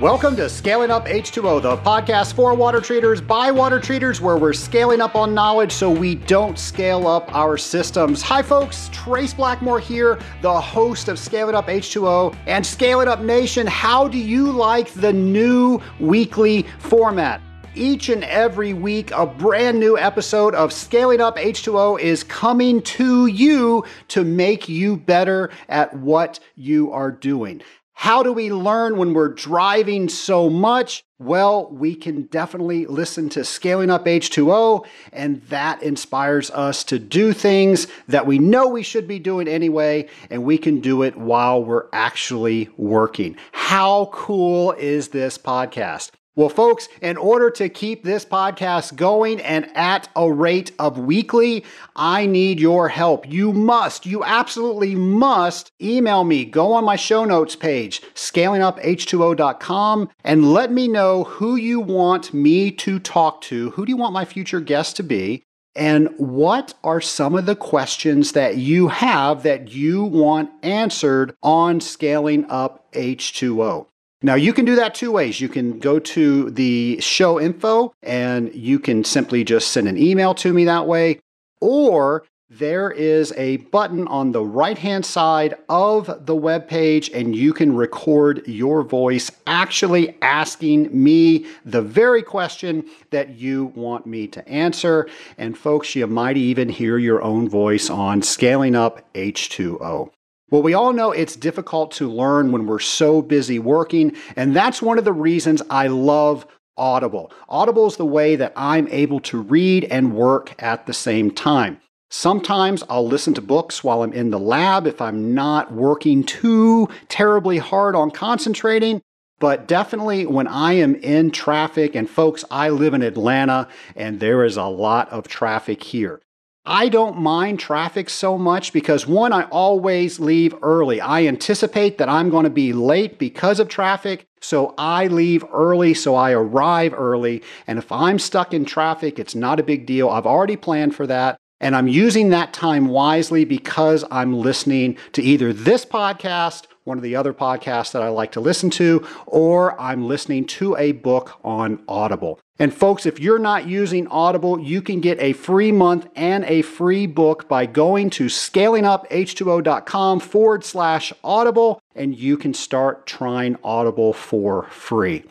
Welcome to Scaling Up H2O, the podcast for water treaters by water treaters, where we're scaling up on knowledge so we don't scale up our systems. Hi, folks. Trace Blackmore here, the host of Scaling Up H2O and Scaling Up Nation. How do you like the new weekly format? Each and every week, a brand new episode of Scaling Up H2O is coming to you to make you better at what you are doing. How do we learn when we're driving so much? Well, we can definitely listen to Scaling Up H2O, and that inspires us to do things that we know we should be doing anyway, and we can do it while we're actually working. How cool is this podcast? Well, folks, in order to keep this podcast going and at a rate of weekly, I need your help. You must, you absolutely must email me. Go on my show notes page, scalinguph2o.com, and let me know who you want me to talk to. Who do you want my future guest to be? And what are some of the questions that you have that you want answered on scaling up H2O? Now, you can do that two ways. You can go to the show info and you can simply just send an email to me that way, or there is a button on the right hand side of the web page and you can record your voice actually asking me the very question that you want me to answer. And folks you might even hear your own voice on scaling up h2o well, we all know it's difficult to learn when we're so busy working, and that's one of the reasons I love Audible. Audible is the way that I'm able to read and work at the same time. Sometimes I'll listen to books while I'm in the lab if I'm not working too terribly hard on concentrating. But definitely when I am in traffic, and folks, I live in Atlanta and there is a lot of traffic here. I don't mind traffic so much because one, I always leave early. I anticipate that I'm going to be late because of traffic, so I leave early, so I arrive early. And if I'm stuck in traffic, it's not a big deal. I've already planned for that. And I'm using that time wisely because I'm listening to either this podcast one of the other podcasts that I like to listen to, or I'm listening to a book on Audible. And folks, if you're not using Audible, you can get a free month and a free book by going to scalinguph2o.com forward slash Audible, and you can start trying Audible for free.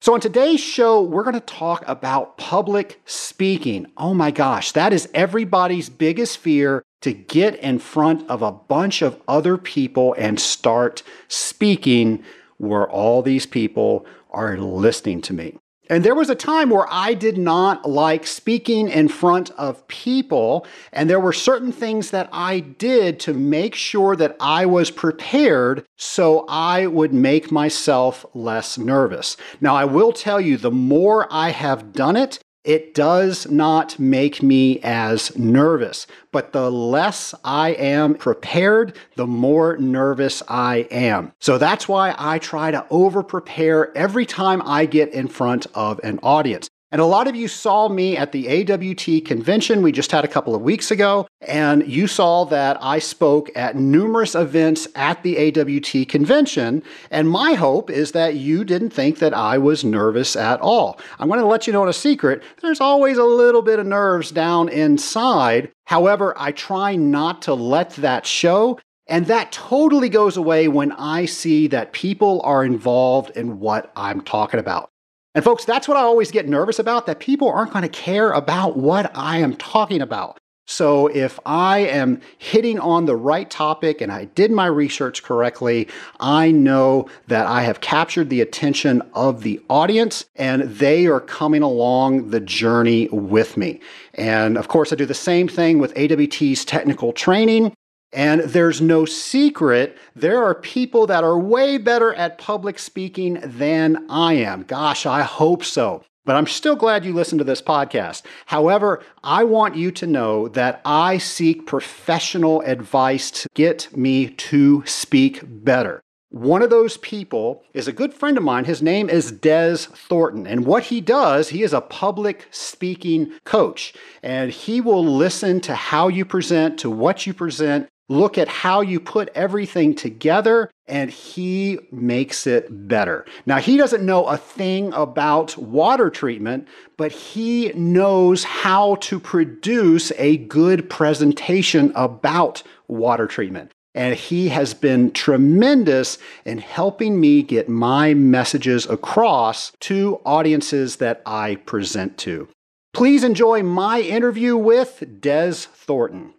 So, on today's show, we're going to talk about public speaking. Oh my gosh, that is everybody's biggest fear to get in front of a bunch of other people and start speaking where all these people are listening to me. And there was a time where I did not like speaking in front of people, and there were certain things that I did to make sure that I was prepared so I would make myself less nervous. Now, I will tell you, the more I have done it, it does not make me as nervous. But the less I am prepared, the more nervous I am. So that's why I try to over prepare every time I get in front of an audience. And a lot of you saw me at the AWT convention we just had a couple of weeks ago, and you saw that I spoke at numerous events at the AWT convention. And my hope is that you didn't think that I was nervous at all. I'm going to let you know in a secret there's always a little bit of nerves down inside. However, I try not to let that show. And that totally goes away when I see that people are involved in what I'm talking about. And folks, that's what I always get nervous about that people aren't going to care about what I am talking about. So if I am hitting on the right topic and I did my research correctly, I know that I have captured the attention of the audience and they are coming along the journey with me. And of course, I do the same thing with AWT's technical training. And there's no secret, there are people that are way better at public speaking than I am. Gosh, I hope so. But I'm still glad you listened to this podcast. However, I want you to know that I seek professional advice to get me to speak better. One of those people is a good friend of mine. His name is Des Thornton. And what he does, he is a public speaking coach. And he will listen to how you present, to what you present, look at how you put everything together and he makes it better. Now, he doesn't know a thing about water treatment, but he knows how to produce a good presentation about water treatment. And he has been tremendous in helping me get my messages across to audiences that I present to. Please enjoy my interview with Des Thornton.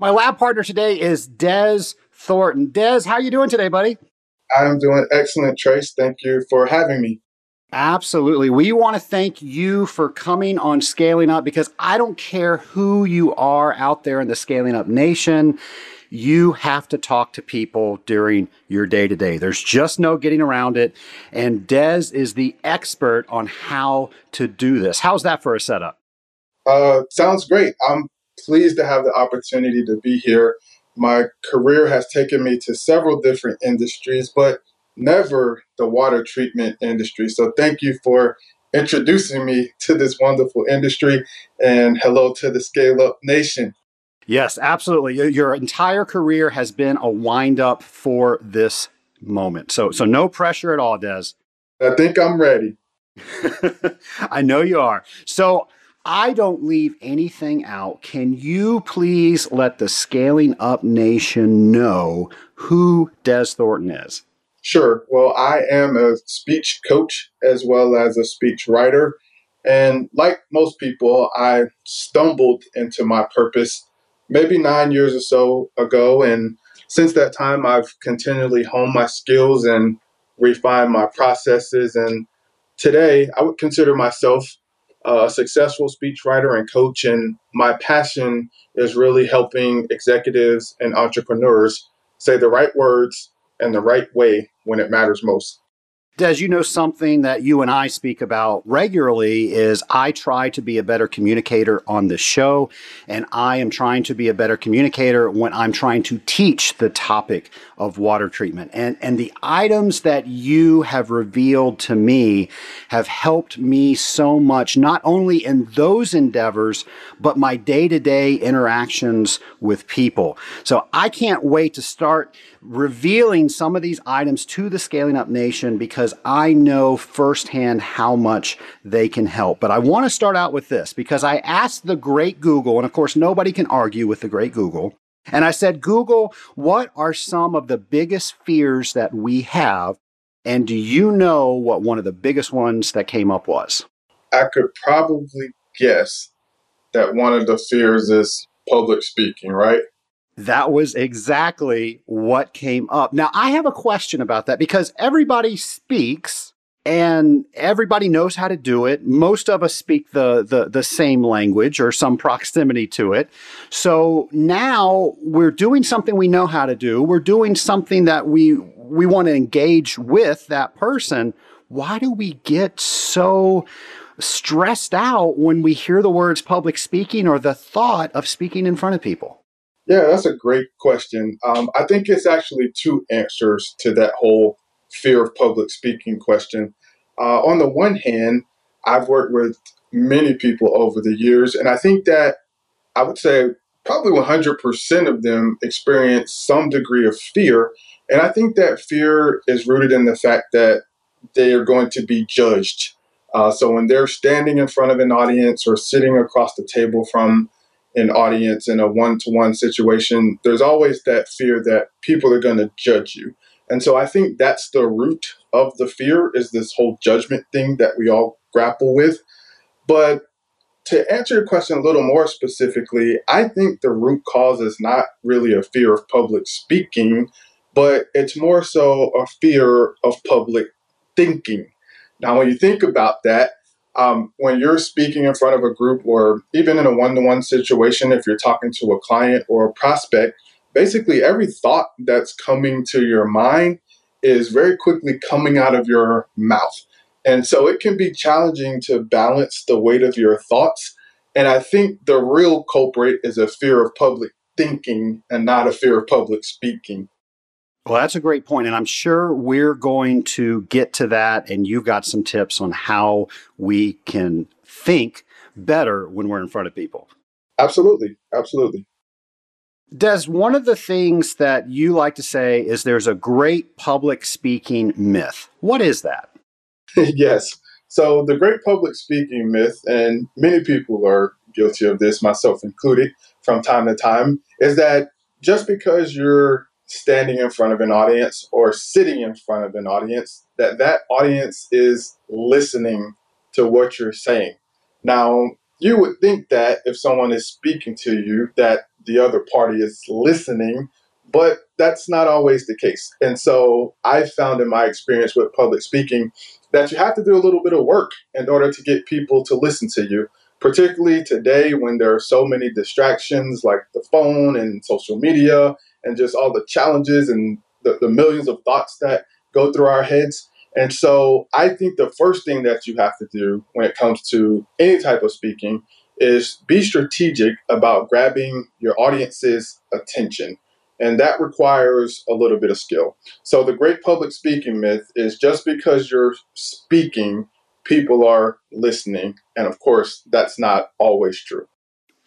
My lab partner today is Des Thornton. Des, how you doing today, buddy? I'm doing excellent, Trace. Thank you for having me. Absolutely. We want to thank you for coming on Scaling Up because I don't care who you are out there in the Scaling Up Nation. You have to talk to people during your day to day. There's just no getting around it. And Des is the expert on how to do this. How's that for a setup? Uh, sounds great. I'm pleased to have the opportunity to be here. My career has taken me to several different industries, but never the water treatment industry. So thank you for introducing me to this wonderful industry and hello to the Scale Up Nation. Yes, absolutely. Your entire career has been a wind up for this moment. So so no pressure at all, Des. I think I'm ready. I know you are. So I don't leave anything out. Can you please let the Scaling Up Nation know who Des Thornton is? Sure. Well, I am a speech coach as well as a speech writer. And like most people, I stumbled into my purpose maybe nine years or so ago. And since that time, I've continually honed my skills and refined my processes. And today, I would consider myself a successful speechwriter and coach, and my passion is really helping executives and entrepreneurs say the right words and the right way when it matters most. Des, you know something that you and I speak about regularly is I try to be a better communicator on the show, and I am trying to be a better communicator when I'm trying to teach the topic of water treatment. And, and the items that you have revealed to me have helped me so much, not only in those endeavors, but my day to day interactions with people. So I can't wait to start revealing some of these items to the Scaling Up Nation because I know firsthand how much they can help. But I want to start out with this because I asked the great Google, and of course, nobody can argue with the great Google. And I said, Google, what are some of the biggest fears that we have? And do you know what one of the biggest ones that came up was? I could probably guess that one of the fears is public speaking, right? That was exactly what came up. Now, I have a question about that because everybody speaks and everybody knows how to do it. Most of us speak the, the, the same language or some proximity to it. So now we're doing something we know how to do. We're doing something that we we want to engage with that person. Why do we get so stressed out when we hear the words public speaking or the thought of speaking in front of people? Yeah, that's a great question. Um, I think it's actually two answers to that whole fear of public speaking question. Uh, on the one hand, I've worked with many people over the years, and I think that I would say probably 100% of them experience some degree of fear. And I think that fear is rooted in the fact that they are going to be judged. Uh, so when they're standing in front of an audience or sitting across the table from an audience in a one-to-one situation, there's always that fear that people are going to judge you. And so I think that's the root of the fear is this whole judgment thing that we all grapple with. But to answer your question a little more specifically, I think the root cause is not really a fear of public speaking, but it's more so a fear of public thinking. Now, when you think about that, um, when you're speaking in front of a group or even in a one to one situation, if you're talking to a client or a prospect, basically every thought that's coming to your mind is very quickly coming out of your mouth. And so it can be challenging to balance the weight of your thoughts. And I think the real culprit is a fear of public thinking and not a fear of public speaking. Well, that's a great point, and I'm sure we're going to get to that. And you've got some tips on how we can think better when we're in front of people. Absolutely, absolutely. Des, one of the things that you like to say is there's a great public speaking myth. What is that? yes. So, the great public speaking myth, and many people are guilty of this, myself included, from time to time, is that just because you're standing in front of an audience or sitting in front of an audience, that that audience is listening to what you're saying. Now, you would think that if someone is speaking to you, that the other party is listening, but that's not always the case. And so I found in my experience with public speaking that you have to do a little bit of work in order to get people to listen to you, particularly today when there are so many distractions like the phone and social media and just all the challenges and the, the millions of thoughts that go through our heads. And so I think the first thing that you have to do when it comes to any type of speaking is be strategic about grabbing your audience's attention. And that requires a little bit of skill. So, the great public speaking myth is just because you're speaking, people are listening. And of course, that's not always true.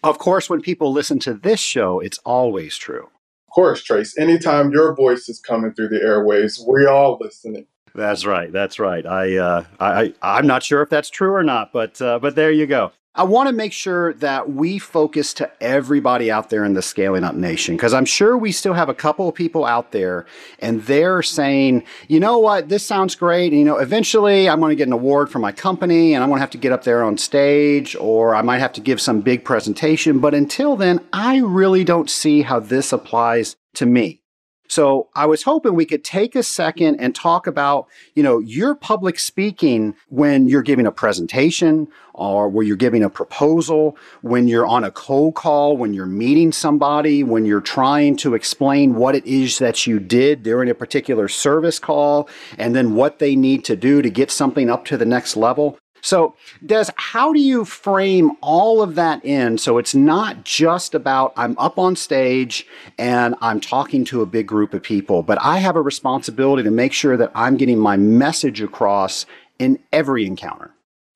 Of course, when people listen to this show, it's always true. Of course, Trace, anytime your voice is coming through the airwaves, we're all listening. That's right. That's right. I, uh, I, I'm not sure if that's true or not, but, uh, but there you go. I want to make sure that we focus to everybody out there in the scaling up nation because I'm sure we still have a couple of people out there and they're saying, you know what, this sounds great. And, you know, eventually I'm going to get an award for my company and I'm going to have to get up there on stage or I might have to give some big presentation. But until then, I really don't see how this applies to me. So I was hoping we could take a second and talk about, you know, your public speaking when you're giving a presentation or where you're giving a proposal, when you're on a cold call, when you're meeting somebody, when you're trying to explain what it is that you did during a particular service call, and then what they need to do to get something up to the next level. So, Des, how do you frame all of that in so it's not just about I'm up on stage and I'm talking to a big group of people, but I have a responsibility to make sure that I'm getting my message across in every encounter?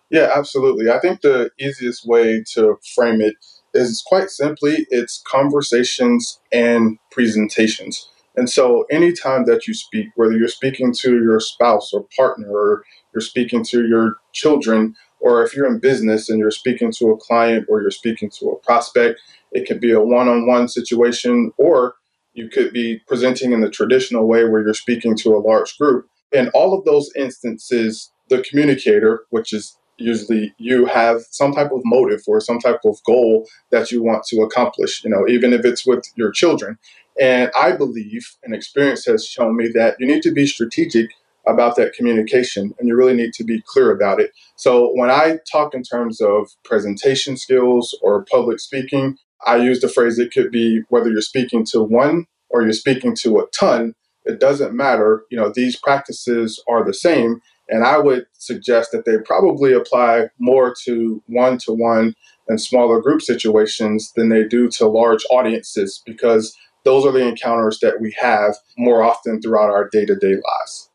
Yeah, absolutely. I think the easiest way to frame it is quite simply it's conversations and presentations. And so, anytime that you speak, whether you're speaking to your spouse or partner, or you're speaking to your children, or if you're in business and you're speaking to a client or you're speaking to a prospect, it could be a one on one situation, or you could be presenting in the traditional way where you're speaking to a large group. In all of those instances, the communicator, which is usually you have some type of motive or some type of goal that you want to accomplish, you know, even if it's with your children. And I believe, and experience has shown me that you need to be strategic about that communication and you really need to be clear about it. So when I talk in terms of presentation skills or public speaking, I use the phrase it could be whether you're speaking to one or you're speaking to a ton, it doesn't matter. You know, these practices are the same. And I would suggest that they probably apply more to one to one and smaller group situations than they do to large audiences because those are the encounters that we have more often throughout our day to day lives.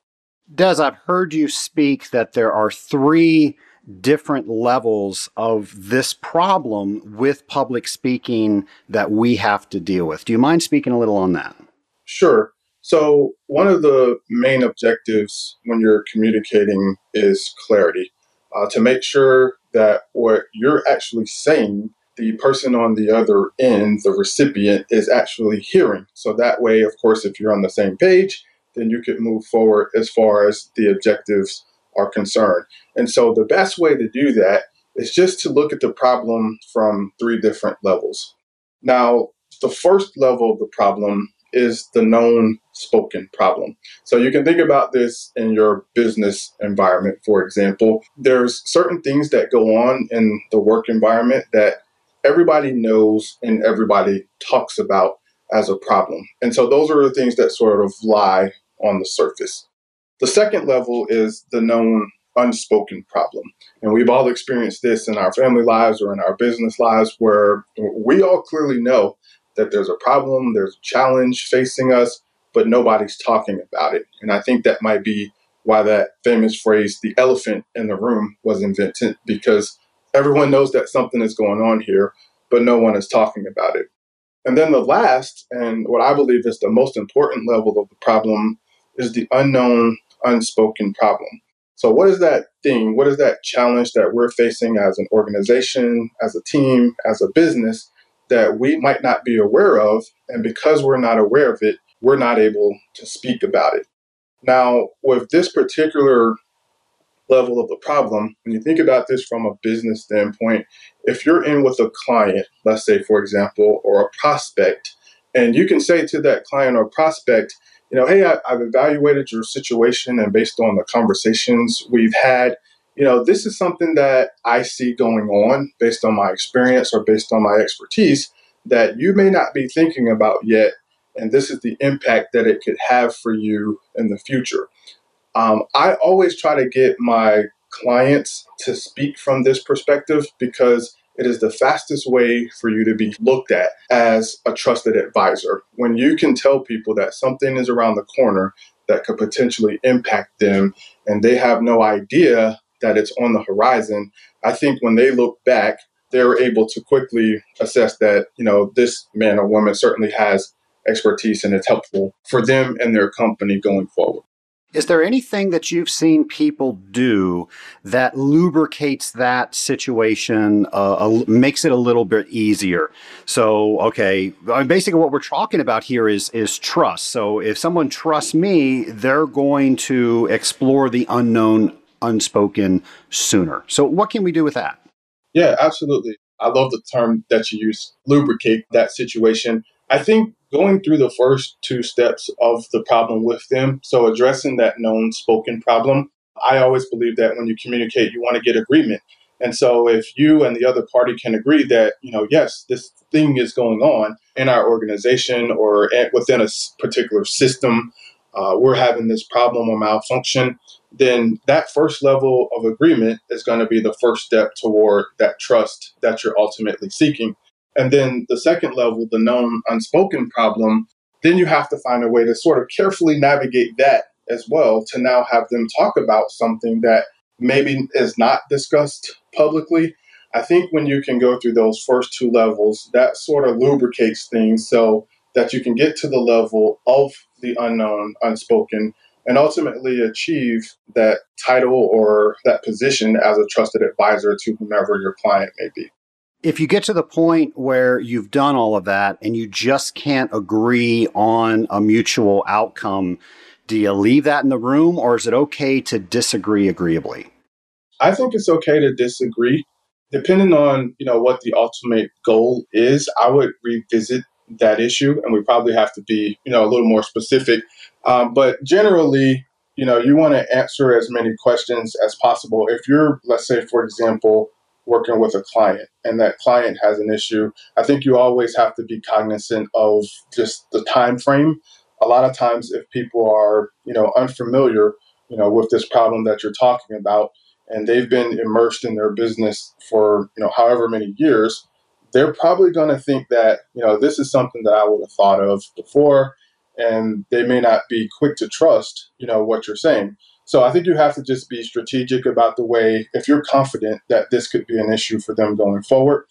Des, I've heard you speak that there are three different levels of this problem with public speaking that we have to deal with. Do you mind speaking a little on that? Sure. So, one of the main objectives when you're communicating is clarity uh, to make sure that what you're actually saying the person on the other end, the recipient, is actually hearing. So that way, of course, if you're on the same page, then you can move forward as far as the objectives are concerned. And so the best way to do that is just to look at the problem from three different levels. Now, the first level of the problem is the known spoken problem. So you can think about this in your business environment, for example. There's certain things that go on in the work environment that everybody knows and everybody talks about as a problem. And so those are the things that sort of lie on the surface. The second level is the known unspoken problem. And we've all experienced this in our family lives or in our business lives where we all clearly know that there's a problem, there's a challenge facing us, but nobody's talking about it. And I think that might be why that famous phrase, the elephant in the room, was invented because everyone knows that something is going on here, but no one is talking about it. And then the last, and what I believe is the most important level of the problem, is the unknown, unspoken problem. So, what is that thing? What is that challenge that we're facing as an organization, as a team, as a business that we might not be aware of? And because we're not aware of it, we're not able to speak about it. Now, with this particular level of the problem, when you think about this from a business standpoint, if you're in with a client, let's say, for example, or a prospect, and you can say to that client or prospect, you know, hey, I, I've evaluated your situation, and based on the conversations we've had, you know, this is something that I see going on based on my experience or based on my expertise that you may not be thinking about yet. And this is the impact that it could have for you in the future. Um, I always try to get my clients to speak from this perspective because it is the fastest way for you to be looked at as a trusted advisor. When you can tell people that something is around the corner that could potentially impact them and they have no idea that it's on the horizon, I think when they look back, they're able to quickly assess that, you know, this man or woman certainly has expertise and it's helpful for them and their company going forward. Is there anything that you've seen people do that lubricates that situation, uh, makes it a little bit easier? So, okay, basically, what we're talking about here is is trust. So, if someone trusts me, they're going to explore the unknown, unspoken sooner. So, what can we do with that? Yeah, absolutely. I love the term that you use, lubricate that situation. I think going through the first two steps of the problem with them, so addressing that known spoken problem, I always believe that when you communicate, you want to get agreement. And so if you and the other party can agree that, you know, yes, this thing is going on in our organization or within a particular system, uh, we're having this problem or malfunction, then that first level of agreement is going to be the first step toward that trust that you're ultimately seeking. And then the second level, the known unspoken problem, then you have to find a way to sort of carefully navigate that as well to now have them talk about something that maybe is not discussed publicly. I think when you can go through those first two levels, that sort of lubricates things so that you can get to the level of the unknown, unspoken, and ultimately achieve that title or that position as a trusted advisor to whomever your client may be if you get to the point where you've done all of that and you just can't agree on a mutual outcome, do you leave that in the room or is it okay to disagree agreeably? I think it's okay to disagree. Depending on, you know, what the ultimate goal is, I would revisit that issue and we probably have to be, you know, a little more specific. Um, but generally, you know, you want to answer as many questions as possible. If you're, let's say, for example, working with a client and that client has an issue. I think you always have to be cognizant of just the time frame. A lot of times if people are you know unfamiliar you know with this problem that you're talking about and they've been immersed in their business for you know however many years they're probably going to think that you know this is something that i would have thought of before and they may not be quick to trust you know what you're saying so I think you have to just be strategic about the way, if you're confident that this could be an issue for them going forward.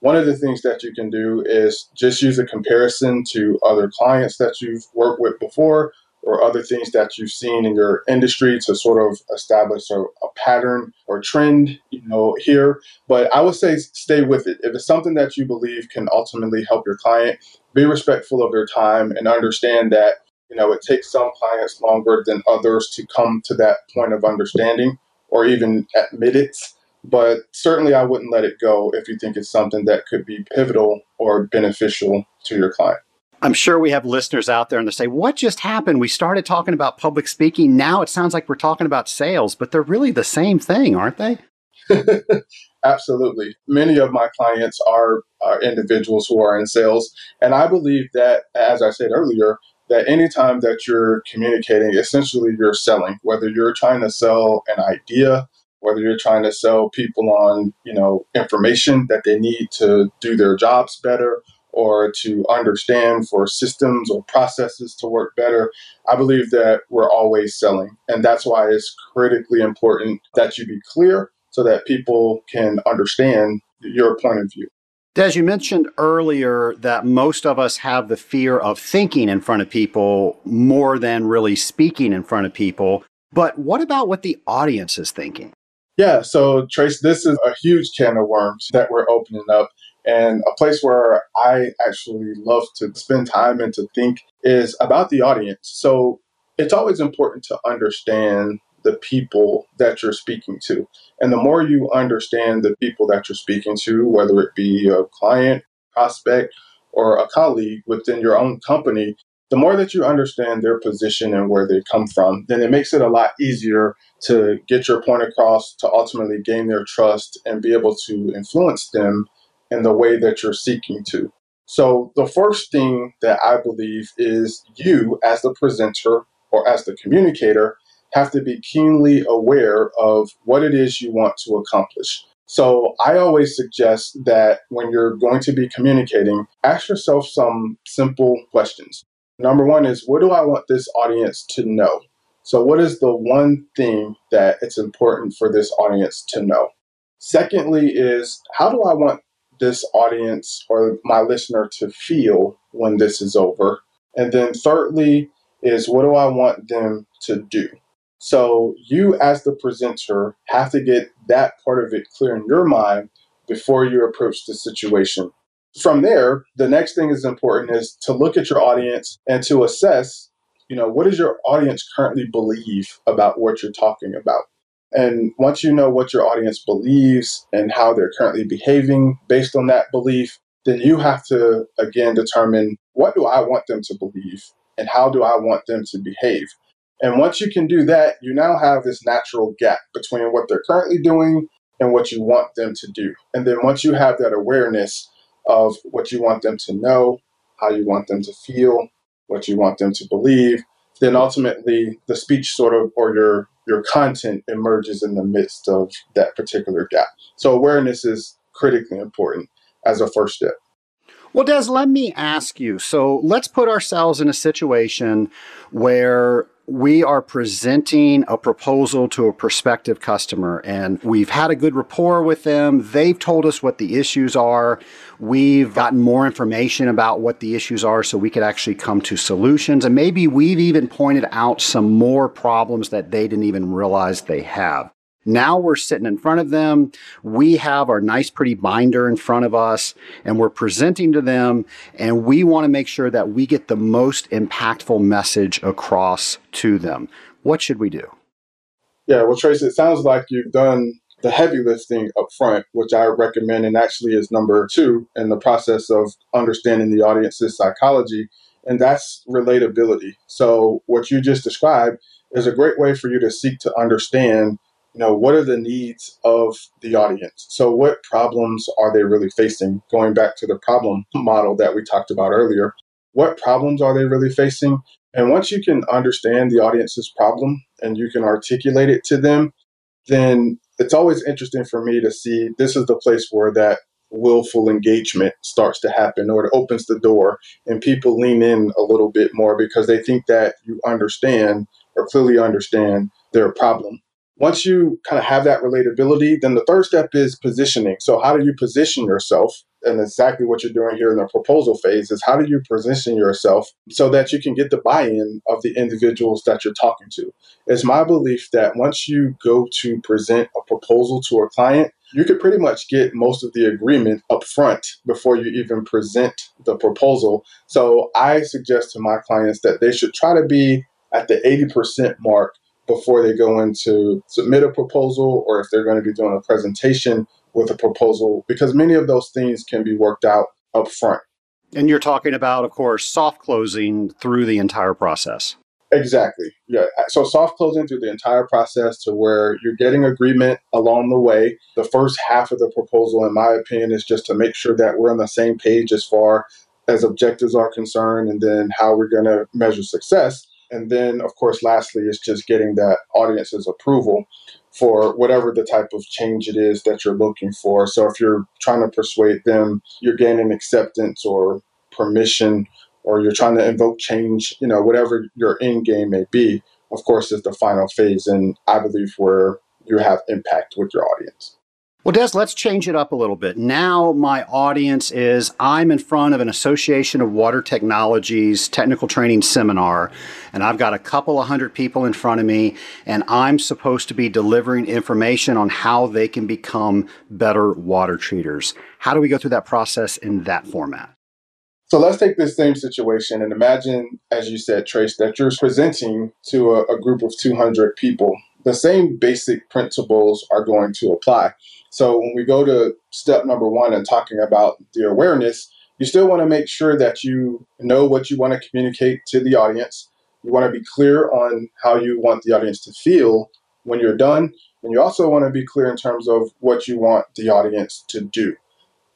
One of the things that you can do is just use a comparison to other clients that you've worked with before or other things that you've seen in your industry to sort of establish a, a, pattern or trend, you know, here. But I would say stay with it. If it's something that you believe can ultimately help your client, be respectful of their time and understand that you know, it takes some clients longer than others to come to that point of understanding or even admit it. But certainly, I wouldn't let it go if you think it's something that could be pivotal or beneficial to your client. I'm sure we have listeners out there and they say, What just happened? We started talking about public speaking. Now it sounds like we're talking about sales, but they're really the same thing, aren't they? Absolutely. Many of my clients are, are individuals who are in sales. And I believe that, as I said earlier, that anytime that you're communicating, essentially you're selling, whether you're trying to sell an idea, whether you're trying to sell people on, you know, information that they need to do their jobs better or to understand for systems or processes to work better, I believe that we're always selling. And that's why it's critically important that you be clear so that people can understand your point of view. Des, you mentioned earlier that most of us have the fear of thinking in front of people more than really speaking in front of people. But what about what the audience is thinking? Yeah, so Trace, this is a huge can of worms that we're opening up. And a place where I actually love to spend time and to think is about the audience. So it's always important to understand the people that you're speaking to. And the more you understand the people that you're speaking to, whether it be a client, prospect, or a colleague within your own company, the more that you understand their position and where they come from, then it makes it a lot easier to get your point across, to ultimately gain their trust and be able to influence them in the way that you're seeking to. So, the first thing that I believe is you, as the presenter or as the communicator, have to be keenly aware of what it is you want to accomplish. So I always suggest that when you're going to be communicating, ask yourself some simple questions. Number one is, what do I want this audience to know? So, what is the one thing that it's important for this audience to know? Secondly, is how do I want this audience or my listener to feel when this is over? And then thirdly, is what do I want them to do? So you, as the presenter, have to get that part of it clear in your mind before you approach the situation. From there, the next thing is important is to look at your audience and to assess, you know, what does your audience currently believe about what you're talking about? And once you know what your audience believes and how they're currently behaving based on that belief, then you have to again determine what do I want them to believe and how do I want them to behave. And once you can do that, you now have this natural gap between what they're currently doing and what you want them to do. And then once you have that awareness of what you want them to know, how you want them to feel, what you want them to believe, then ultimately the speech sort of or your your content emerges in the midst of that particular gap. So awareness is critically important as a first step. Well, Des, let me ask you. So let's put ourselves in a situation where we are presenting a proposal to a prospective customer and we've had a good rapport with them. They've told us what the issues are. We've gotten more information about what the issues are so we could actually come to solutions. And maybe we've even pointed out some more problems that they didn't even realize they have. Now we're sitting in front of them. We have our nice, pretty binder in front of us, and we're presenting to them. And we want to make sure that we get the most impactful message across to them. What should we do? Yeah, well, Tracy, it sounds like you've done the heavy lifting up front, which I recommend and actually is number two in the process of understanding the audience's psychology, and that's relatability. So, what you just described is a great way for you to seek to understand you know, what are the needs of the audience? So, what problems are they really facing? Going back to the problem model that we talked about earlier, what problems are they really facing? And once you can understand the audience's problem and you can articulate it to them, then it's always interesting for me to see this is the place where that willful engagement starts to happen or it opens the door and people lean in a little bit more because they think that you understand or clearly understand their problem once you kind of have that relatability, then the third step is positioning. So, how do you position yourself? And exactly what you're doing here in the proposal phase is how do you position yourself so that you can get the buy in of the individuals that you're talking to? It's my belief that once you go to present a proposal to a client, you could pretty much get most of the agreement up front before you even present the proposal. So, I suggest to my clients that they should try to be at the 80% mark before they go in to submit a proposal or if they're going to be doing a presentation with a proposal because many of those things can be worked out up front. And you're talking about, of course, soft closing through the entire process. Exactly. Yeah. So soft closing through the entire process to where you're getting agreement along the way. The first half of the proposal, in my opinion, is just to make sure that we're on the same page as far as objectives are concerned and then how we're going to measure success. And then, of course, lastly, is just getting that audience's approval for whatever the type of change it is that you're looking for. So if you're trying to persuade them, you're gaining acceptance or permission, or you're trying to invoke change, you know, whatever your end game may be, of course, is the final phase. And I believe where you have impact with your audience. Well, Des, let's change it up a little bit. Now, my audience is I'm in front of an Association of Water Technologies technical training seminar, and I've got a couple of hundred people in front of me, and I'm supposed to be delivering information on how they can become better water treaters. How do we go through that process in that format? So let's take this same situation and imagine, as you said, Trace, that you're presenting to a, a group of 200 people. The same basic principles are going to apply. So when we go to step number one and talking about the awareness, you still want to make sure that you know what you want to communicate to the audience. You want to be clear on how you want the audience to feel when you're done. And you also want to be clear in terms of what you want the audience to do.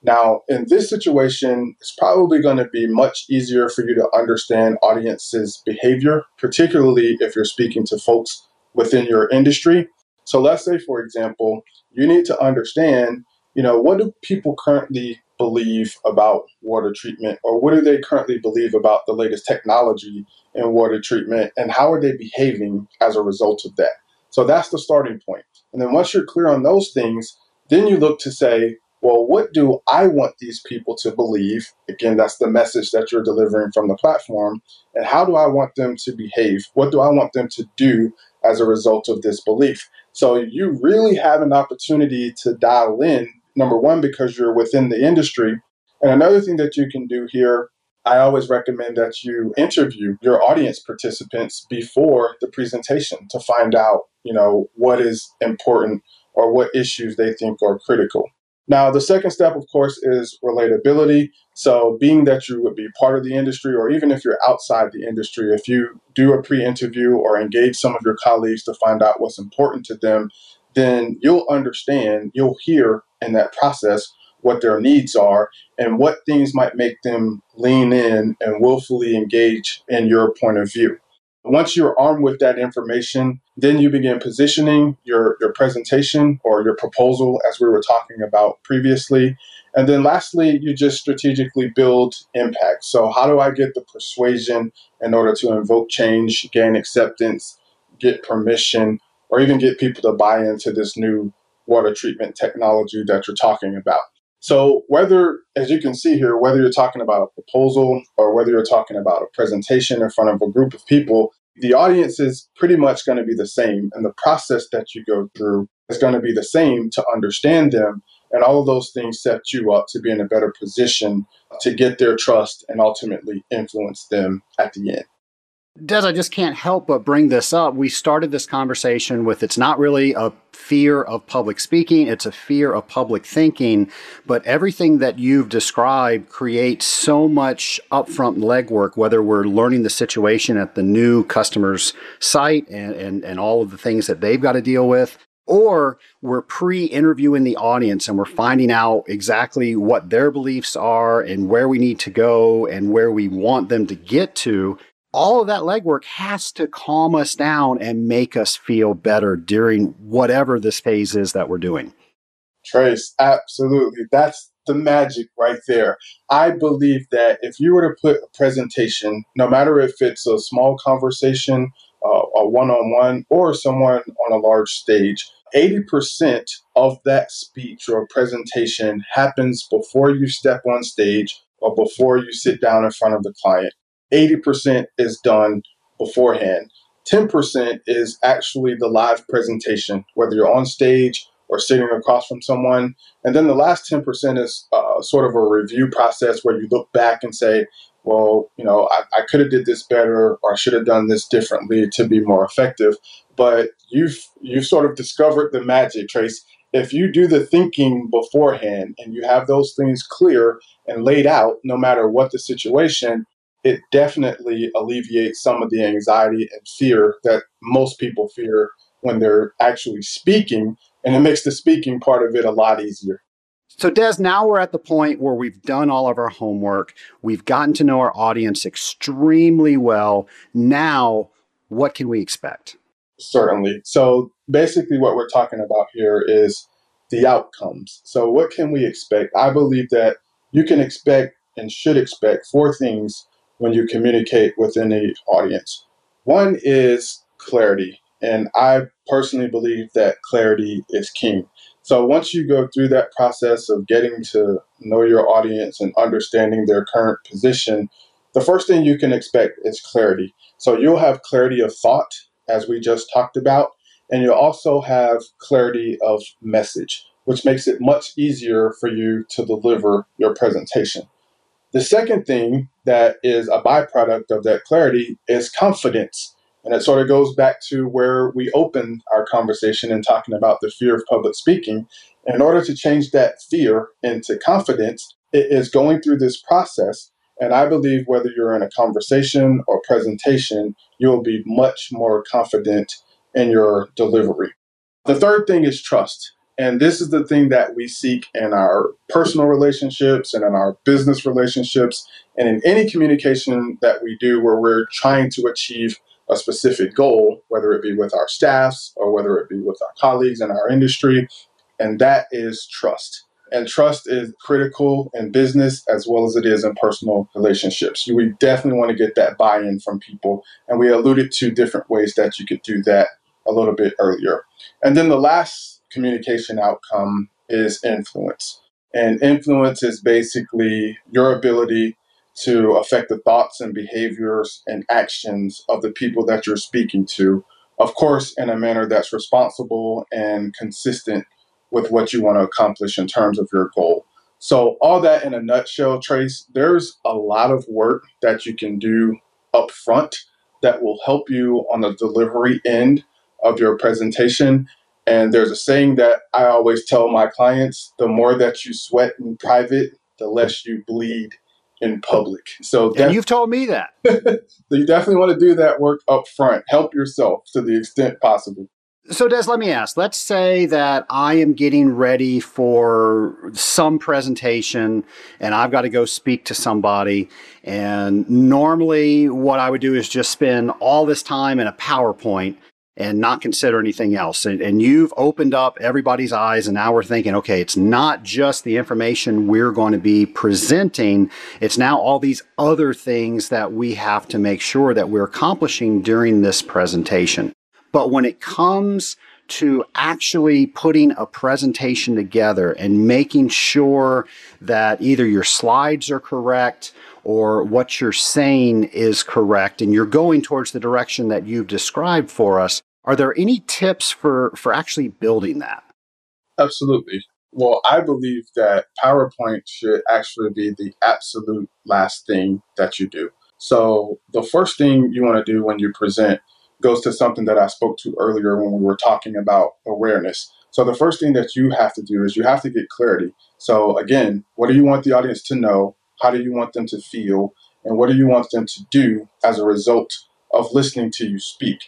Now, in this situation, it's probably going to be much easier for you to understand audiences' behavior, particularly if you're speaking to folks within your industry. So let's say, for example, you need to understand, you know, what do people currently believe about water treatment or what do they currently believe about the latest technology in water treatment and how are they behaving as a result of that? So that's the starting point. And then once you're clear on those things, then you look to say, well, what do I want these people to believe? Again, that's the message that you're delivering from the platform. And how do I want them to behave? What do I want them to do as a result of this belief? So you really have an opportunity to dial in, number one, because you're within the industry. And another thing that you can do here, I always recommend that you interview your audience participants before the presentation to find out, you know, what is important or what issues they think are critical. Now, the second step, of course, is relatability. So, being that you would be part of the industry, or even if you're outside the industry, if you do a pre interview or engage some of your colleagues to find out what's important to them, then you'll understand, you'll hear in that process what their needs are and what things might make them lean in and willfully engage in your point of view. Once you're armed with that information, then you begin positioning your, your presentation or your proposal, as we were talking about previously. And then lastly, you just strategically build impact. So, how do I get the persuasion in order to invoke change, gain acceptance, get permission, or even get people to buy into this new water treatment technology that you're talking about? So, whether, as you can see here, whether you're talking about a proposal or whether you're talking about a presentation in front of a group of people, the audience is pretty much going to be the same. And the process that you go through is going to be the same to understand them. And all of those things set you up to be in a better position to get their trust and ultimately influence them at the end. Des, I just can't help but bring this up. We started this conversation with it's not really a fear of public speaking, it's a fear of public thinking. But everything that you've described creates so much upfront legwork, whether we're learning the situation at the new customer's site and, and, and all of the things that they've got to deal with, or we're pre interviewing the audience and we're finding out exactly what their beliefs are and where we need to go and where we want them to get to all of that legwork has to calm us down and make us feel better during whatever this phase is that we're doing. Trace, absolutely. That's the magic right there. I believe that if you were to put a presentation, no matter if it's a small conversation, uh, a one on one, or someone on a large stage, 80% of that speech or presentation happens before you step on stage or before you sit down in front of the client. 80% is done beforehand. 10% is actually the live presentation, whether you're on stage or sitting across from someone. And then the last 10% is uh, sort of a review process where you look back and say, well, you know, I, I could have did this better or I should have done this differently to be more effective. But you've you've sort of discovered the magic, Trace. If you do the thinking beforehand and you have those things clear and laid out, no matter what the situation, it definitely alleviates some of the anxiety and fear that most people fear when they're actually speaking. And it makes the speaking part of it a lot easier. So, Des, now we're at the point where we've done all of our homework. We've gotten to know our audience extremely well. Now, what can we expect? Certainly. So, basically, what we're talking about here is the outcomes. So, what can we expect? I believe that you can expect and should expect four things when you communicate with any audience. One is clarity, and I personally believe that clarity is king. So once you go through that process of getting to know your audience and understanding their current position, the first thing you can expect is clarity. So you'll have clarity of thought, as we just talked about, and you'll also have clarity of message, which makes it much easier for you to deliver your presentation. The second thing that is a byproduct of that clarity is confidence. And it sort of goes back to where we opened our conversation in talking about the fear of public speaking. In order to change that fear into confidence, it is going through this process. And I believe whether you're in a conversation or presentation, you'll be much more confident in your delivery. The third thing is trust. And this is the thing that we seek in our personal relationships and in our business relationships and in any communication that we do where we're trying to achieve a specific goal, whether it be with our staffs or whether it be with our colleagues in our industry. And that is trust. And trust is critical in business as well as it is in personal relationships. We definitely want to get that buy in from people. And we alluded to different ways that you could do that a little bit earlier. And then the last communication outcome is influence. And influence is basically your ability to affect the thoughts and behaviors and actions of the people that you're speaking to, of course, in a manner that's responsible and consistent with what you want to accomplish in terms of your goal. So, all that in a nutshell, Trace, there's a lot of work that you can do up front that will help you on the delivery end of your presentation and there's a saying that I always tell my clients the more that you sweat in private, the less you bleed in public. So def- you've told me that. so you definitely want to do that work up front. Help yourself to the extent possible. So, Dez, let me ask. Let's say that I am getting ready for some presentation and I've got to go speak to somebody. And normally, what I would do is just spend all this time in a PowerPoint and not consider anything else. And, and, you've opened up everybody's eyes, and now we're thinking, okay, it's not just the information we're going to be presenting, it's now all these other things that we have to make sure that we're accomplishing during this presentation. But when it comes to actually putting a presentation together and making sure that either your slides are correct or what you're saying is correct and you're going towards the direction that you've described for us, are there any tips for, for actually building that? Absolutely. Well, I believe that PowerPoint should actually be the absolute last thing that you do. So, the first thing you want to do when you present goes to something that I spoke to earlier when we were talking about awareness. So, the first thing that you have to do is you have to get clarity. So, again, what do you want the audience to know? How do you want them to feel? And what do you want them to do as a result of listening to you speak?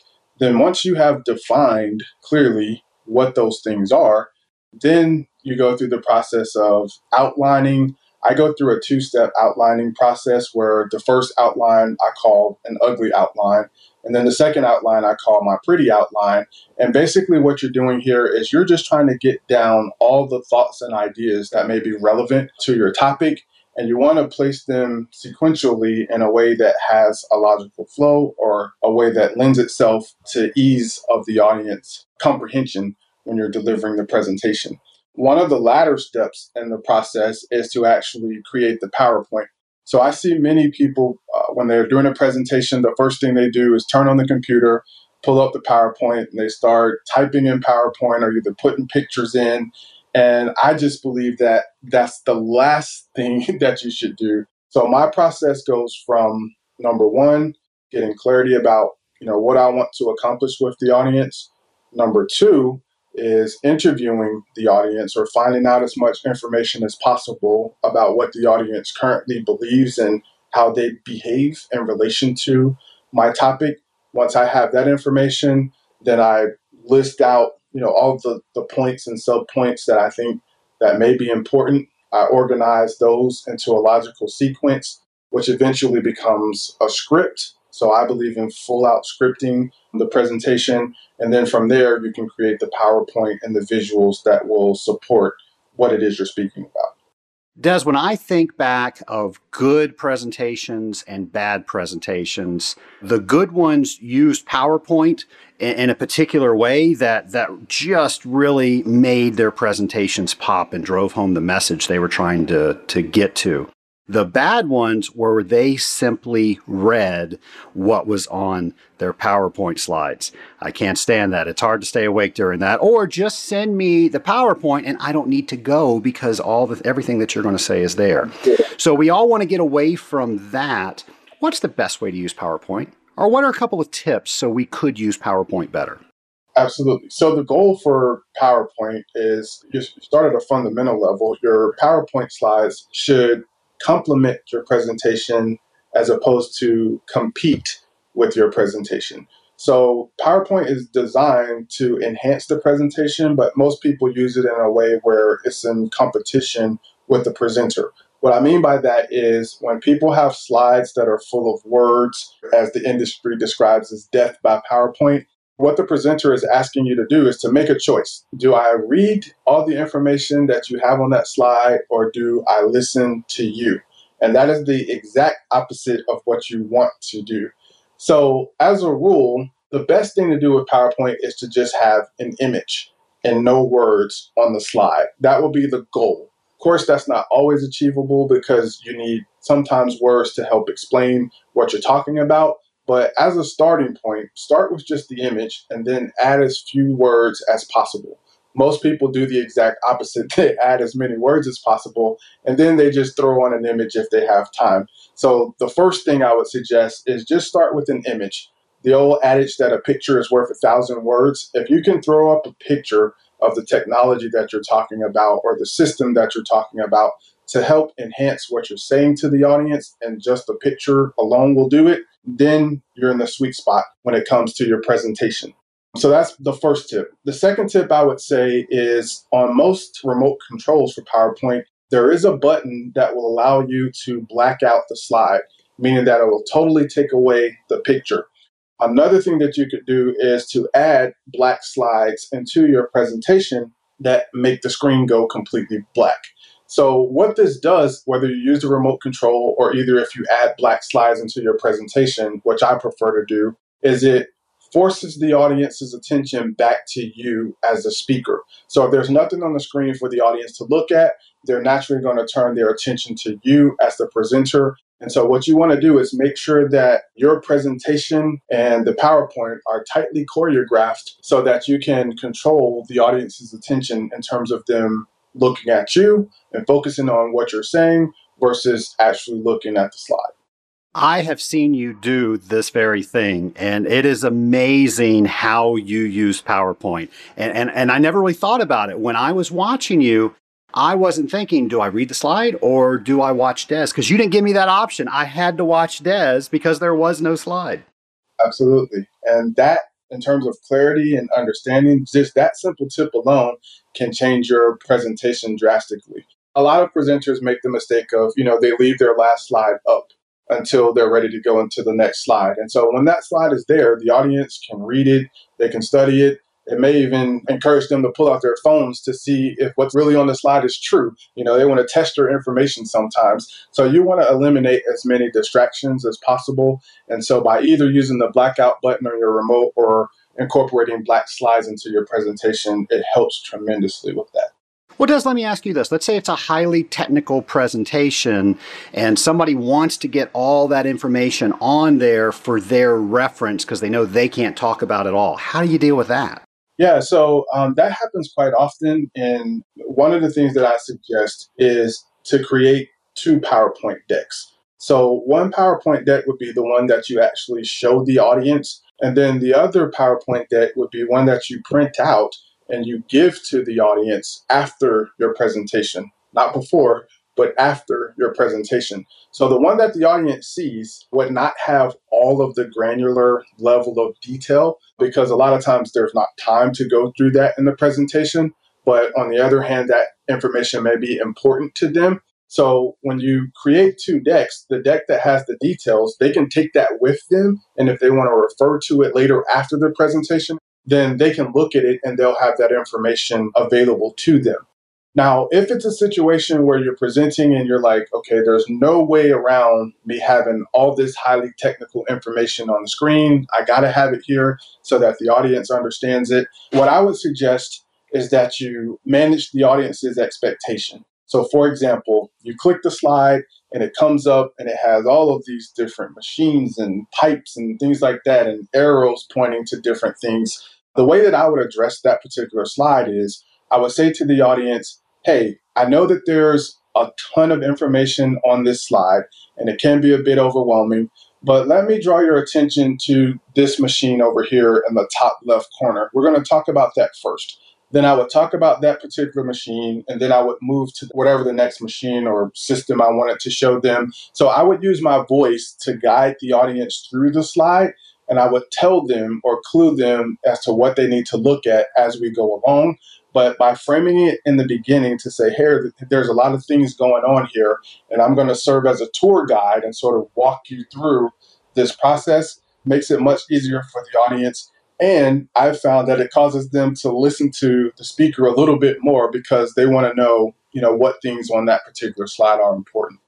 Then once you have defined clearly what those things are, then you go through the process of outlining. I go through a two step outlining process where the first outline I call an ugly outline. And then the second outline I call my pretty outline. And basically, what you're doing here is you're just trying to get down all the thoughts and ideas that may be relevant to your topic and you want to place them sequentially in a way that has a logical flow or a way that lends itself to ease of the audience comprehension when you're delivering the presentation. One of the latter steps in the process is to actually create the PowerPoint. So I see many people uh, when they're doing a presentation, the first thing they do is turn on the computer, pull up the PowerPoint, and they start typing in PowerPoint or either putting pictures in and I just believe that that's the last thing that you should do. So my process goes from number one, getting clarity about you know what I want to accomplish with the audience. Number two is interviewing the audience or finding out as much information as possible about what the audience currently believes and how they behave in relation to my topic. Once I have that information, then I list out you know all the the points and sub points that I think that may be important. I organize those into a logical sequence, which eventually becomes a script. So I believe in full out scripting the presentation, and then from there you can create the PowerPoint and the visuals that will support what it is you're speaking about. Dez, when I think back of good presentations and bad presentations, the good ones used PowerPoint in, a particular way that, that just really made their presentations pop and drove home the message they were trying to, to get to. The bad ones were they simply read what was on their PowerPoint slides. I can't stand that. It's hard to stay awake during that. Or just send me the PowerPoint and I don't need to go because all the everything that you're going to say is there. So we all want to get away from that. What's the best way to use PowerPoint? Or what are a couple of tips so we could use PowerPoint better? Absolutely. So the goal for PowerPoint is you start at a fundamental level. Your PowerPoint slides should complement your presentation as opposed to compete with your presentation. So PowerPoint is designed to enhance the presentation, but most people use it in a way where it's in competition with the presenter. What I mean by that is when people have slides that are full of words, as the industry describes as death by PowerPoint, what the presenter is asking you to do is to make a choice. Do I read all the information that you have on that slide or do I listen to you? And that is the exact opposite of what you want to do. So, as a rule, the best thing to do with PowerPoint is to just have an image and no words on the slide. That will be the goal. Of course, that's not always achievable because you need sometimes words to help explain what you're talking about. But as a starting point, start with just the image and then add as few words as possible. Most people do the exact opposite. They add as many words as possible and then they just throw on an image if they have time. So the first thing I would suggest is just start with an image. The old adage that a picture is worth a thousand words. If you can throw up a picture of the technology that you're talking about or the system that you're talking about to help enhance what you're saying to the audience, and just the picture alone will do it, then you're in the sweet spot when it comes to your presentation. So that's the first tip. The second tip I would say is on most remote controls for PowerPoint, there is a button that will allow you to black out the slide, meaning that it will totally take away the picture. Another thing that you could do is to add black slides into your presentation that make the screen go completely black. So what this does, whether you use the remote control or either if you add black slides into your presentation, which I prefer to do, is it forces the audience's attention back to you as the speaker. So if there's nothing on the screen for the audience to look at, they're naturally going to turn their attention to you as the presenter. And so what you want to do is make sure that your presentation and the PowerPoint are tightly choreographed so that you can control the audience's attention in terms of them looking at you and focusing on what you're saying versus actually looking at the slide. I have seen you do this very thing, and it is amazing how you use PowerPoint. And, and, and I never really thought about it. When I was watching you, I wasn't thinking, do I read the slide or do I watch Dez? Because you didn't give me that option. I had to watch Dez because there was no slide. Absolutely. And that in terms of clarity and understanding, just that simple tip alone can change your presentation drastically. A lot of presenters make the mistake of, you know, they leave their last slide up until they're ready to go into the next slide. And so when that slide is there, the audience can read it, they can study it, it may even encourage them to pull out their phones to see if what's really on the slide is true. You know, they want to test your information sometimes. So you want to eliminate as many distractions as possible. And so by either using the blackout button on your remote or incorporating black slides into your presentation, it helps tremendously with that. Well, Dez, let me ask you this. Let's say it's a highly technical presentation and somebody wants to get all that information on there for their reference because they know they can't talk about it all. How do you deal with that? Yeah, so um, that happens quite often. And one of the things that I suggest is to create two PowerPoint decks. So, one PowerPoint deck would be the one that you actually show the audience. And then the other PowerPoint deck would be one that you print out and you give to the audience after your presentation, not before, but after your presentation. So the one that the audience sees would not have all of the granular level of detail because a lot of times there's not time to go through that in the presentation. But on the other hand, that information may be important to them. So when you create two decks, the deck that has the details, they can take that with them. And if they want to refer to it later after the presentation, then they can look at it and they'll have that information available to them. Now, if it's a situation where you're presenting and you're like, okay, there's no way around me having all this highly technical information on the screen, I got to have it here so that the audience understands it. What I would suggest is that you manage the audience's expectation. So, for example, you click the slide and it comes up and it has all of these different machines and pipes and things like that, and arrows pointing to different things. The way that I would address that particular slide is I would say to the audience, hey, I know that there's a ton of information on this slide and it can be a bit overwhelming, but let me draw your attention to this machine over here in the top left corner. We're going to talk about that first. Then I would talk about that particular machine, and then I would move to whatever the next machine or system I wanted to show them. So I would use my voice to guide the audience through the slide, and I would tell them or clue them as to what they need to look at as we go along. But by framing it in the beginning to say, hey, there's a lot of things going on here, and I'm going to serve as a tour guide and sort of walk you through this process, makes it much easier for the audience. And I've found that it causes them to listen to the speaker a little bit more because they want to know, you know, what things on that particular slide are important.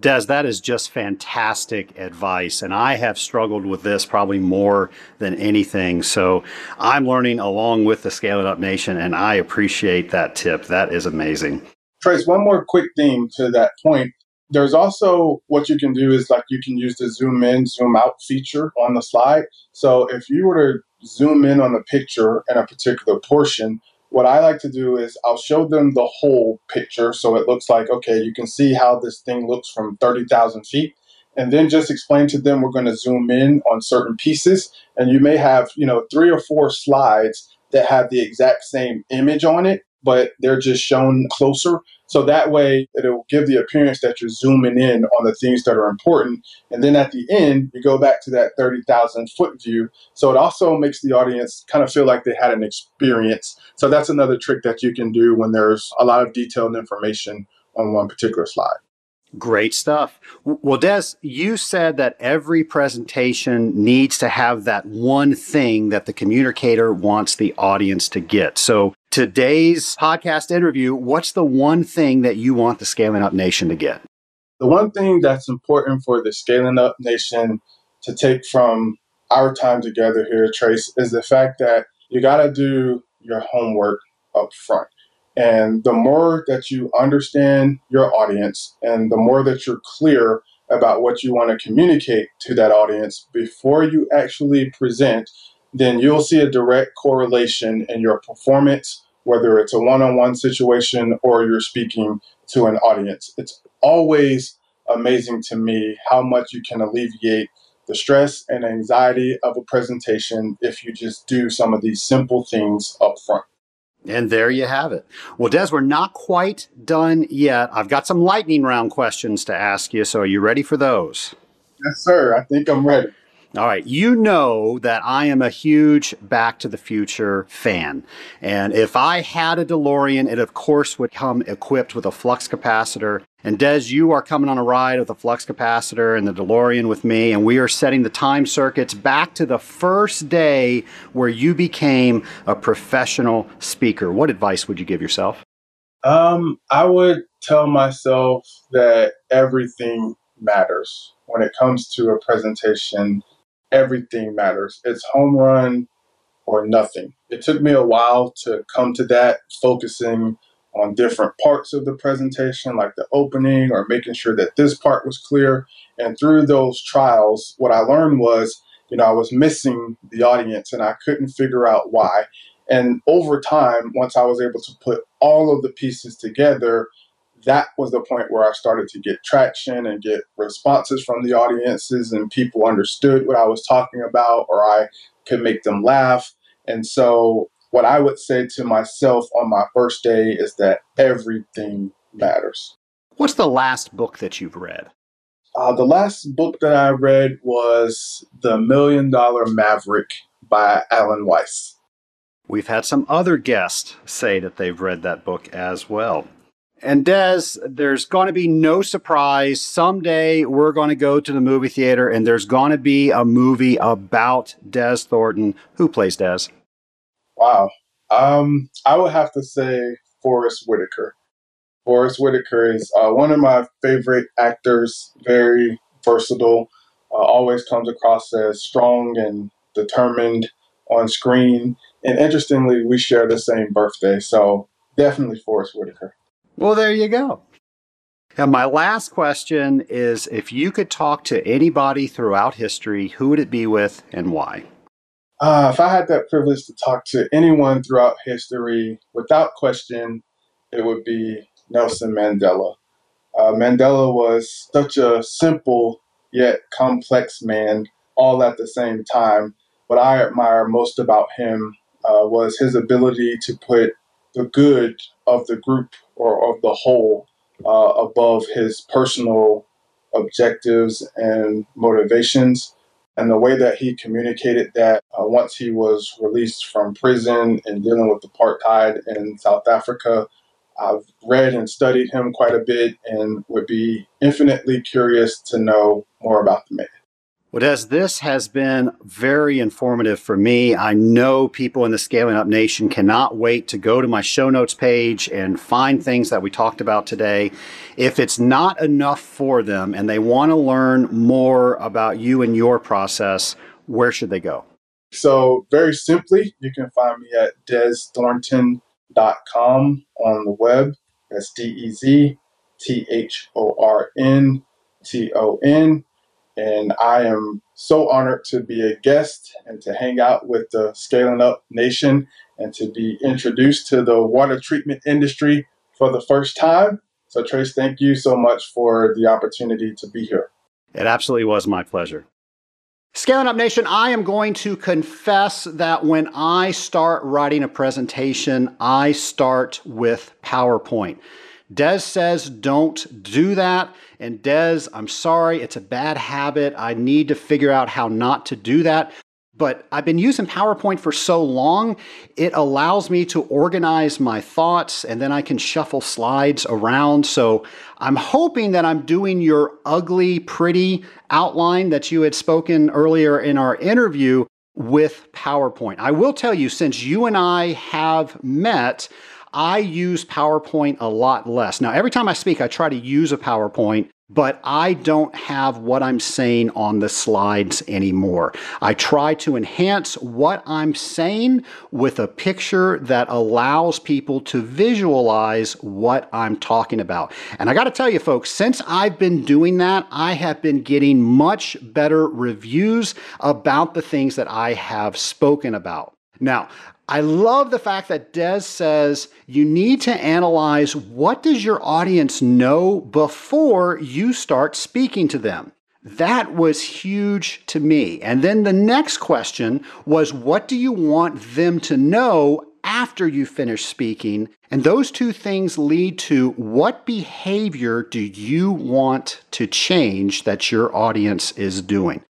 Dez, that is just fantastic advice. And I have struggled with this probably more than anything. So I'm learning along with the Scale It Up Nation, and I appreciate that tip. That is amazing. Trace, one more quick thing to that point. There's also what you can do is like you can use the zoom in, zoom out feature on the slide. So if you were to zoom in on the picture in a particular portion, what I like to do is I'll show them the whole picture so it looks like, okay, you can see how this thing looks from 30,000 feet. And then just explain to them we're going to zoom in on certain pieces. And you may have, you know, three or four slides that have the exact same image on it, but they're just shown closer. So that way it'll give the appearance that you're zooming in on the things that are important. And then at the end, you go back to that 30,000 foot view. So it also makes the audience kind of feel like they had an experience. So that's another trick that you can do when there's a lot of detailed information on one particular slide. Great stuff. Well, Dez, you said that every presentation needs to have that one thing that the communicator wants the audience to get. So, today's podcast interview, what's the one thing that you want the Scaling Up Nation to get? The one thing that's important for the Scaling Up Nation to take from our time together here, at Trace, is the fact that you got to do your homework up front. And the more that you understand your audience and the more that you're clear about what you want to communicate to that audience before you actually present, then you'll see a direct correlation in your performance, whether it's a one on one situation or you're speaking to an audience. It's always amazing to me how much you can alleviate the stress and anxiety of a presentation if you just do some of these simple things up front. And there you have it. Well, Dez, we're not quite done yet. I've got some lightning round questions to ask you. So are you ready for those? Yes, sir. I think I'm ready. All right. You know that I am a huge Back to the Future fan. And if I had a DeLorean, it of course would come equipped with a flux capacitor. And Dez, you are coming on a ride with a flux capacitor and the DeLorean with me. And we are setting the time circuits back to the first day where you became a professional speaker. What advice would you give yourself? Um, I would tell myself that everything matters when it comes to a presentation everything matters. It's home run or nothing. It took me a while to come to that, focusing on different parts of the presentation, like the opening or making sure that this part was clear. And through those trials, what I learned was, you know, I was missing the audience and I couldn't figure out why. And over time, once I was able to put all of the pieces together, that was the point where I started to get traction and get responses from the audiences, and people understood what I was talking about, or I could make them laugh. And so, what I would say to myself on my first day is that everything matters. What's the last book that you've read? Uh, the last book that I read was The Million Dollar Maverick by Alan Weiss. We've had some other guests say that they've read that book as well. And Dez, there's going to be no surprise. Someday we're going to go to the movie theater and there's going to be a movie about Dez Thornton. Who plays Dez? Wow. Um, I would have to say Forest Whitaker. Forest Whitaker is uh, one of my favorite actors, very versatile, uh, always comes across as strong and determined on screen. And interestingly, we share the same birthday. So definitely Forest Whitaker. Well, there you go. And my last question is if you could talk to anybody throughout history, who would it be with and why? Uh, if I had that privilege to talk to anyone throughout history, without question, it would be Nelson Mandela. Uh, Mandela was such a simple yet complex man all at the same time. What I admire most about him uh, was his ability to put the good of the group or of the whole uh, above his personal objectives and motivations. And the way that he communicated that uh, once he was released from prison and dealing with apartheid in South Africa, I've read and studied him quite a bit and would be infinitely curious to know more about the man. Well, Dez, this has been very informative for me. I know people in the Scaling Up Nation cannot wait to go to my show notes page and find things that we talked about today. If it's not enough for them and they want to learn more about you and your process, where should they go? So, very simply, you can find me at dezthornton.com on the web. That's D E Z T H O R N T O N and I am so honored to be a guest and to hang out with the Scaling Up Nation and to be introduced to the water treatment industry for the first time. So, Trace, thank you so much for the opportunity to be here. It absolutely was my pleasure. Scaling Up Nation, I am going to confess that when I start writing a presentation, I start with PowerPoint. Dez says don't do that. And Dez, I'm sorry, it's a bad habit. I need to figure out how not to do that. But I've been using PowerPoint for so long, it allows me to organize my thoughts and then I can shuffle slides around. So I'm hoping that I'm doing your ugly, pretty outline that you had spoken earlier in our interview with PowerPoint. I will tell you, since you and I have met, I use PowerPoint a lot less. Now, every time I speak, I try to use a PowerPoint, but I don't have what I'm saying on the slides anymore. I try to enhance what I'm saying with a picture that allows people to visualize what I'm talking about. And I got to tell you, folks, since I've been doing that, I have been getting much better reviews about the things that I have spoken about. Now, I love the fact that Dez says you need to analyze what does your audience know before you start speaking to them. That was huge to me. And then the next question was what do you want them to know after you finish speaking? And those two things lead to what behavior do you want to change that your audience is doing?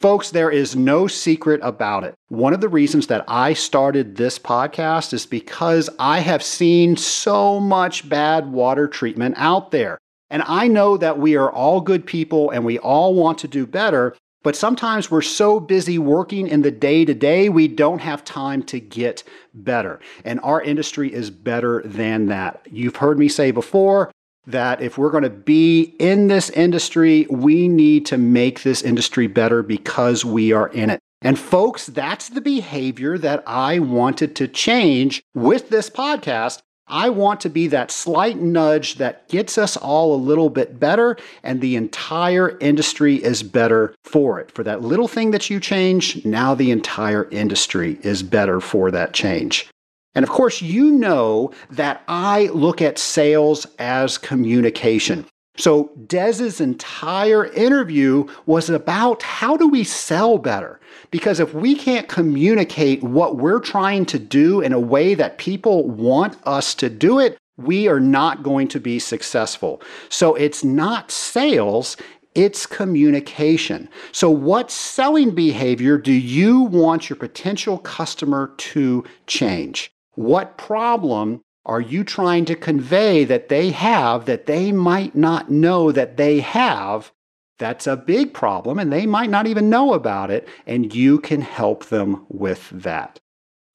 Folks, there is no secret about it. One of the reasons that I started this podcast is because I have seen so much bad water treatment out there. And I know that we are all good people and we all want to do better, but sometimes we're so busy working in the day to day, we don't have time to get better. And our industry is better than that. You've heard me say before, that if we're going to be in this industry, we need to make this industry better because we are in it. And folks, that's the behavior that I wanted to change with this podcast. I want to be that slight nudge that gets us all a little bit better, and the entire industry is better for it. For that little thing that you change, now the entire industry is better for that change. And of course, you know that I look at sales as communication. So Dez's entire interview was about how do we sell better? Because if we can't communicate what we're trying to do in a way that people want us to do it, we are not going to be successful. So it's not sales, it's communication. So, what selling behavior do you want your potential customer to change? What problem are you trying to convey that they have that they might not know that they have? That's a big problem, and they might not even know about it, and you can help them with that.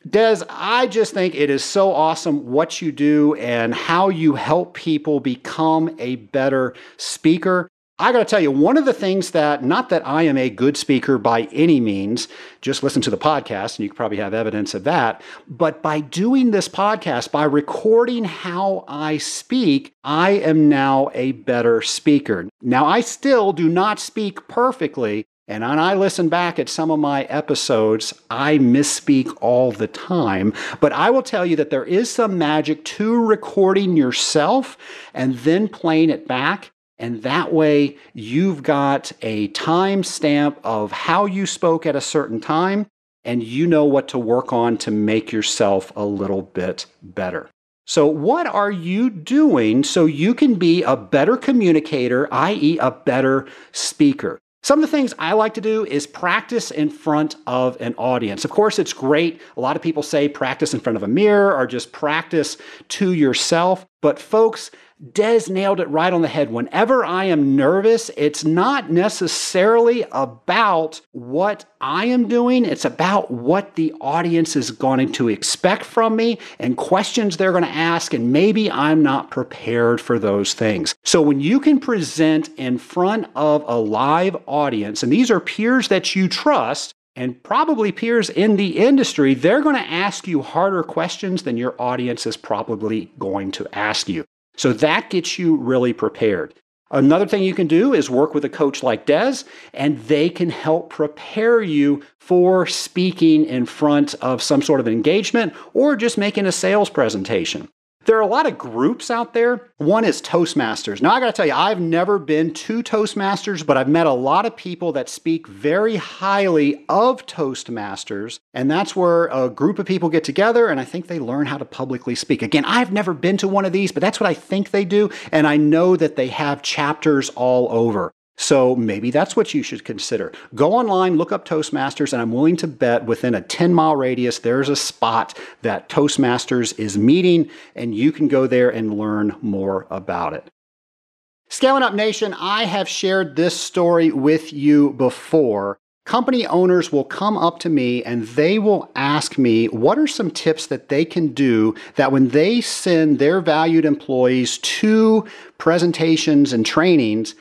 Dez, I just think it is so awesome what you do and how you help people become a better speaker. I got to tell you, one of the things that, not that I am a good speaker by any means, just listen to the podcast and you probably have evidence of that. But by doing this podcast, by recording how I speak, I am now a better speaker. Now, I still do not speak perfectly. And when I listen back at some of my episodes, I misspeak all the time. But I will tell you that there is some magic to recording yourself and then playing it back and that way, you've got a time stamp of how you spoke at a certain time, and you know what to work on to make yourself a little bit better. So, what are you doing so you can be a better communicator, i.e., a better speaker? Some of the things I like to do is practice in front of an audience. Of course, it's great. A lot of people say practice in front of a mirror or just practice to yourself. But, folks, Dez nailed it right on the head. Whenever I am nervous, it's not necessarily about what I am doing, it's about what the audience is going to expect from me and questions they're going to ask, and maybe I'm not prepared for those things. So, when you can present in front of a live audience, and these are peers that you trust, and probably peers in the industry, they're going to ask you harder questions than your audience is probably going to ask you. So that gets you really prepared. Another thing you can do is work with a coach like Dez, and they can help prepare you for speaking in front of some sort of engagement or just making a sales presentation. There are a lot of groups out there. One is Toastmasters. Now, I got to tell you, I've never been to Toastmasters, but I've met a lot of people that speak very highly of Toastmasters. And that's where a group of people get together and I think they learn how to publicly speak. Again, I've never been to one of these, but that's what I think they do. And I know that they have chapters all over. So maybe that's what you should consider. Go online, look up Toastmasters, and I'm willing to bet within a 10 mile radius, there's a spot that Toastmasters is meeting, and you can go there and learn more about it. Scaling Up Nation, I have shared this story with you before. Company owners will come up to me and they will ask me what are some tips that they can do that when they send their valued employees to presentations and trainings,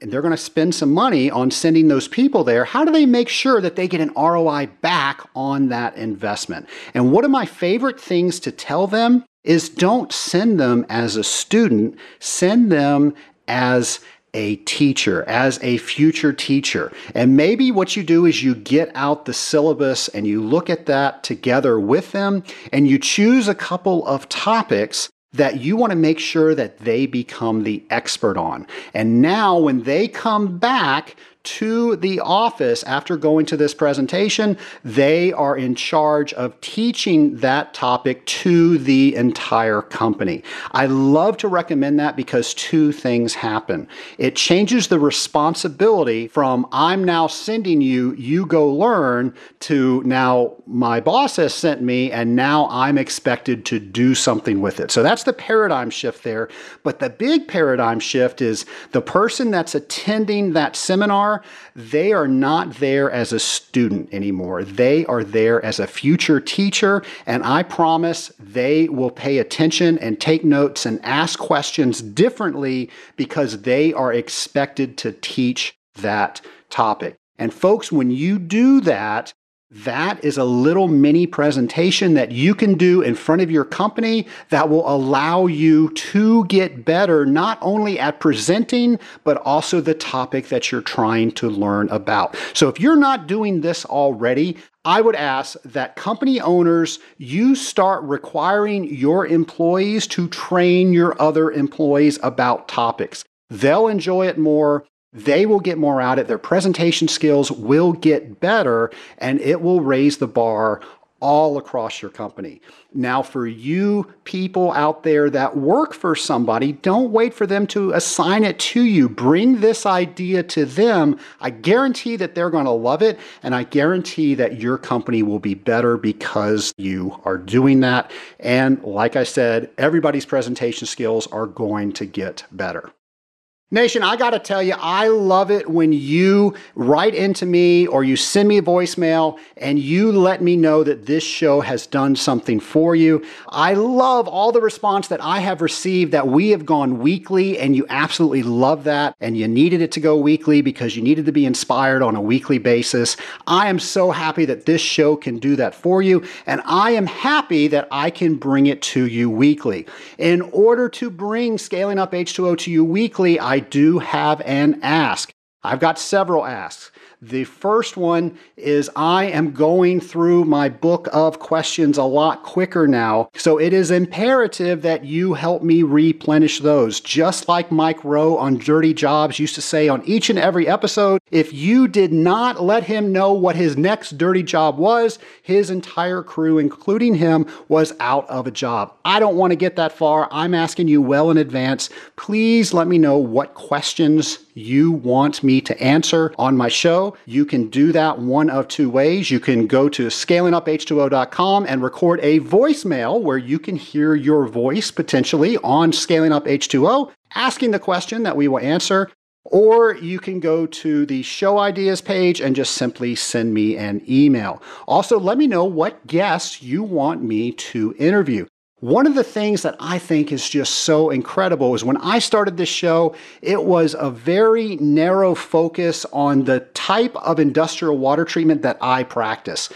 and they're going to spend some money on sending those people there, how do they make sure that they get an ROI back on that investment? And one of my favorite things to tell them is don't send them as a student, send them as a teacher, as a future teacher. And maybe what you do is you get out the syllabus and you look at that together with them and you choose a couple of topics that you want to make sure that they become the expert on. And now, when they come back to the office after going to this presentation, they are in charge of teaching that topic to the entire company. I love to recommend that because two things happen. It changes the responsibility from I'm now sending you, you go learn, to now my boss has sent me and now I'm expected to do something with it. So that's the paradigm shift there. But the big paradigm shift is the person that's attending that seminar they are not there as a student anymore. They are there as a future teacher, and I promise they will pay attention and take notes and ask questions differently because they are expected to teach that topic. And folks, when you do that, that is a little mini presentation that you can do in front of your company that will allow you to get better, not only at presenting, but also the topic that you're trying to learn about. So if you're not doing this already, I would ask that company owners, you start requiring your employees to train your other employees about topics. They'll enjoy it more they will get more out of it. Their presentation skills will get better and it will raise the bar all across your company. Now, for you people out there that work for somebody, don't wait for them to assign it to you. Bring this idea to them. I guarantee that they're going to love it, and I guarantee that your company will be better because you are doing that. And like I said, everybody's presentation skills are going to get better. Nation, I gotta tell you, I love it when you write into me or you send me a voicemail and you let me know that this show has done something for you. I love all the response that I have received that we have gone weekly and you absolutely love that and you needed it to go weekly because you needed to be inspired on a weekly basis. I am so happy that this show can do that for you and I am happy that I can bring it to you weekly. In order to bring Scaling Up H2O to you weekly, I do have an ask. I've got several asks. The first one is I am going through my book of questions a lot quicker now. So it is imperative that you help me replenish those. Just like Mike Rowe on Dirty Jobs used to say on each and every episode, if you did not let him know what his next dirty job was, his entire crew, including him, was out of a job. I don't want to get that far. I'm asking you well in advance. Please let me know what questions you want me to answer on my you can do that one of two ways. You can go to scalinguph2o.com and record a voicemail where you can hear your voice potentially on Scaling Up H2O asking the question that we will answer. Or you can go to the show ideas page and just simply send me an email. Also, let me know what guests you want me to interview. One of the things that I think is just so incredible is when I started this show, it was a very narrow focus on the type of industrial water treatment that I practice.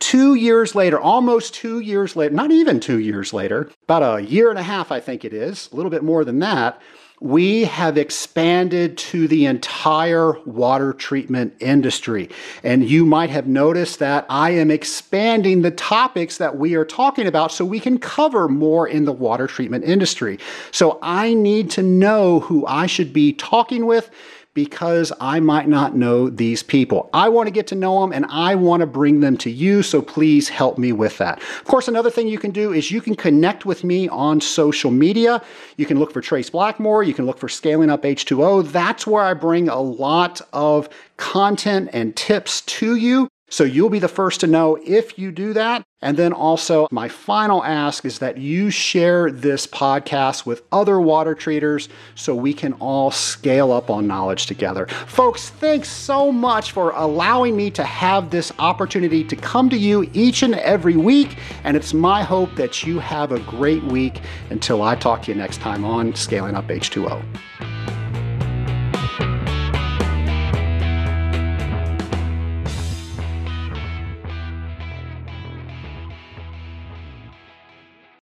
Two years later, almost two years later, not even two years later, about a year and a half, I think it is, a little bit more than that, we have expanded to the entire water treatment industry. And you might have noticed that I am expanding the topics that we are talking about so we can cover more in the water treatment industry. So I need to know who I should be talking with because I might not know these people. I want to get to know them and I want to bring them to you, so please help me with that. Of course, another thing you can do is you can connect with me on social media. You can look for Trace Blackmore, you can look for Scaling Up H2O. That's where I bring a lot of content and tips to you. So you'll be the first to know if you do that. And then also, my final ask is that you share this podcast with other water treaters so we can all scale up on knowledge together. Folks, thanks so much for allowing me to have this opportunity to come to you each and every week. And it's my hope that you have a great week until I talk to you next time on Scaling Up H2O.